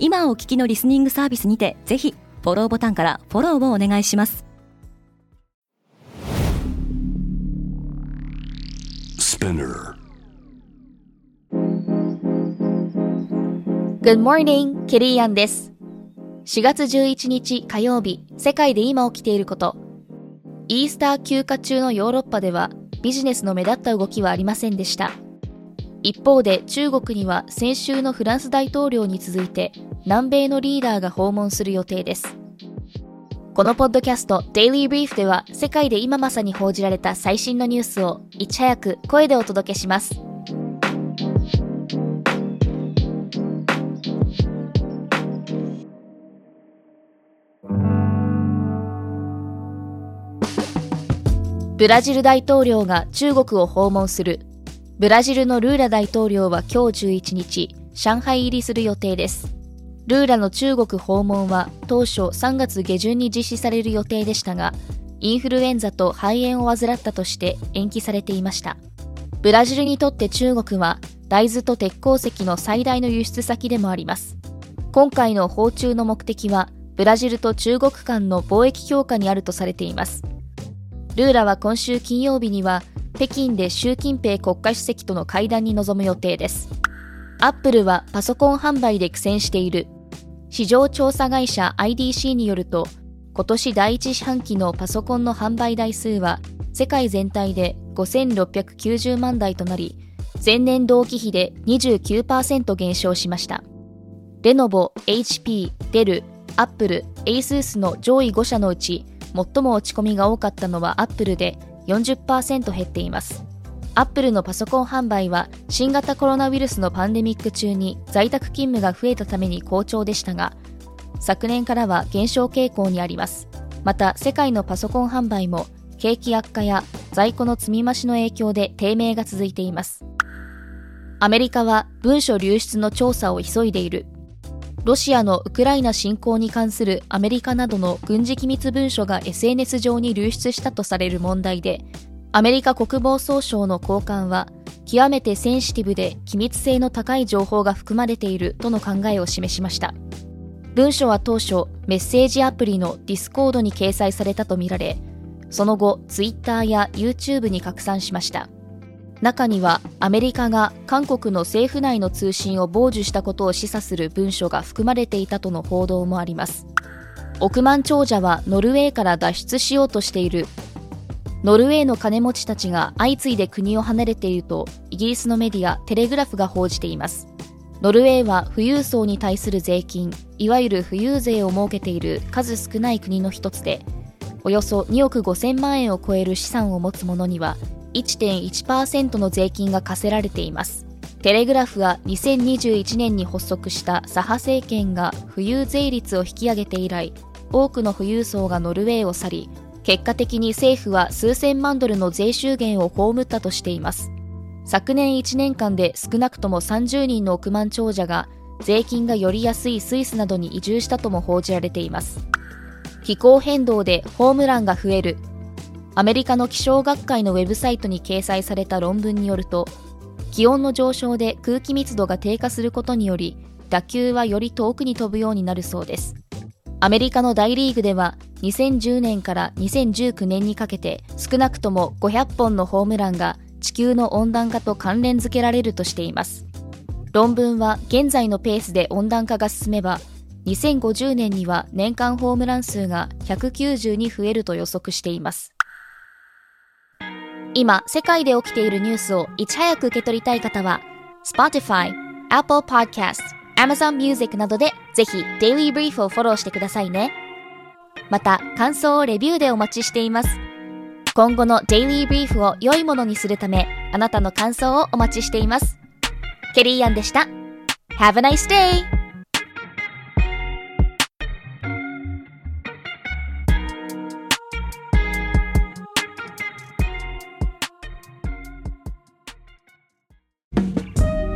今お聞きのリスニングサービスにてぜひフォローボタンからフォローをお願いします Good morning, ケリーアンです。4月11日火曜日、世界で今起きていること。イースター休暇中のヨーロッパではビジネスの目立った動きはありませんでした。一方で中国には先週のフランス大統領に続いて南米のリーダーが訪問する予定です。このポッドキャスト Daily Brief では世界で今まさに報じられた最新のニュースをいち早く声でお届けします。ブラジル大統領が中国を訪問する。ブラジルのルーラ大統領は今日11日、上海入りする予定です。ルーラの中国訪問は当初3月下旬に実施される予定でしたが、インフルエンザと肺炎を患ったとして延期されていました。ブラジルにとって中国は大豆と鉄鉱石の最大の輸出先でもあります。今回の訪中の目的は、ブラジルと中国間の貿易強化にあるとされています。ルーラは今週金曜日には北京で習近平国家主席との会談に臨む予定です。アップルはパソコン販売で苦戦している。市場調査会社 IDC によると、今年第一四半期のパソコンの販売台数は世界全体で5690万台となり、前年同期比で29%減少しました。レノボ、HP、デル、アップル、ASUS の上位5社のうち、最も落ち込みが多かったのはアップルで40%減っています。アップルのパソコン販売は新型コロナウイルスのパンデミック中に在宅勤務が増えたために好調でしたが、昨年からは減少傾向にあります。また世界のパソコン販売も景気悪化や在庫の積み増しの影響で低迷が続いています。アメリカは文書流出の調査を急いでいる。ロシアのウクライナ侵攻に関するアメリカなどの軍事機密文書が SNS 上に流出したとされる問題で、アメリカ国防総省の高官は、極めてセンシティブで機密性の高い情報が含まれているとの考えを示しました。文書は当初、メッセージアプリの Discord に掲載されたとみられ、その後、Twitter や YouTube に拡散しました。中にはアメリカが韓国の政府内の通信を傍受したことを示唆する文書が含まれていたとの報道もあります億万長者はノルウェーから脱出しようとしているノルウェーの金持ちたちが相次いで国を離れているとイギリスのメディアテレグラフが報じていますノルウェーは富裕層に対する税金いわゆる富裕税を設けている数少ない国の一つでおよそ2億5000万円を超える資産を持つ者には1.1%の税金が課せられています。テレグラフは2021年に発足した左派政権が富裕税率を引き上げて以来、多くの富裕層がノルウェーを去り、結果的に政府は数千万ドルの税収減を被ったとしています。昨年1年間で少なくとも30人の億万長者が税金がより安いスイスなどに移住したとも報じられています。気候変動でホームランが増えるアメリカの気象学会のウェブサイトに掲載された論文によると、気温の上昇で空気密度が低下することにより、打球はより遠くに飛ぶようになるそうです。アメリカの大リーグでは2010年から2019年にかけて少なくとも500本のホームランが地球の温暖化と関連づけられるとしています。論文は現在のペースで温暖化が進めば2050年には年間ホームラン数が190に増えると予測しています。今、世界で起きているニュースをいち早く受け取りたい方は、Spotify、Apple Podcast、Amazon Music などでぜひ Daily Brief をフォローしてくださいね。また、感想をレビューでお待ちしています。今後の Daily Brief を良いものにするため、あなたの感想をお待ちしています。ケリーアンでした。Have a nice day!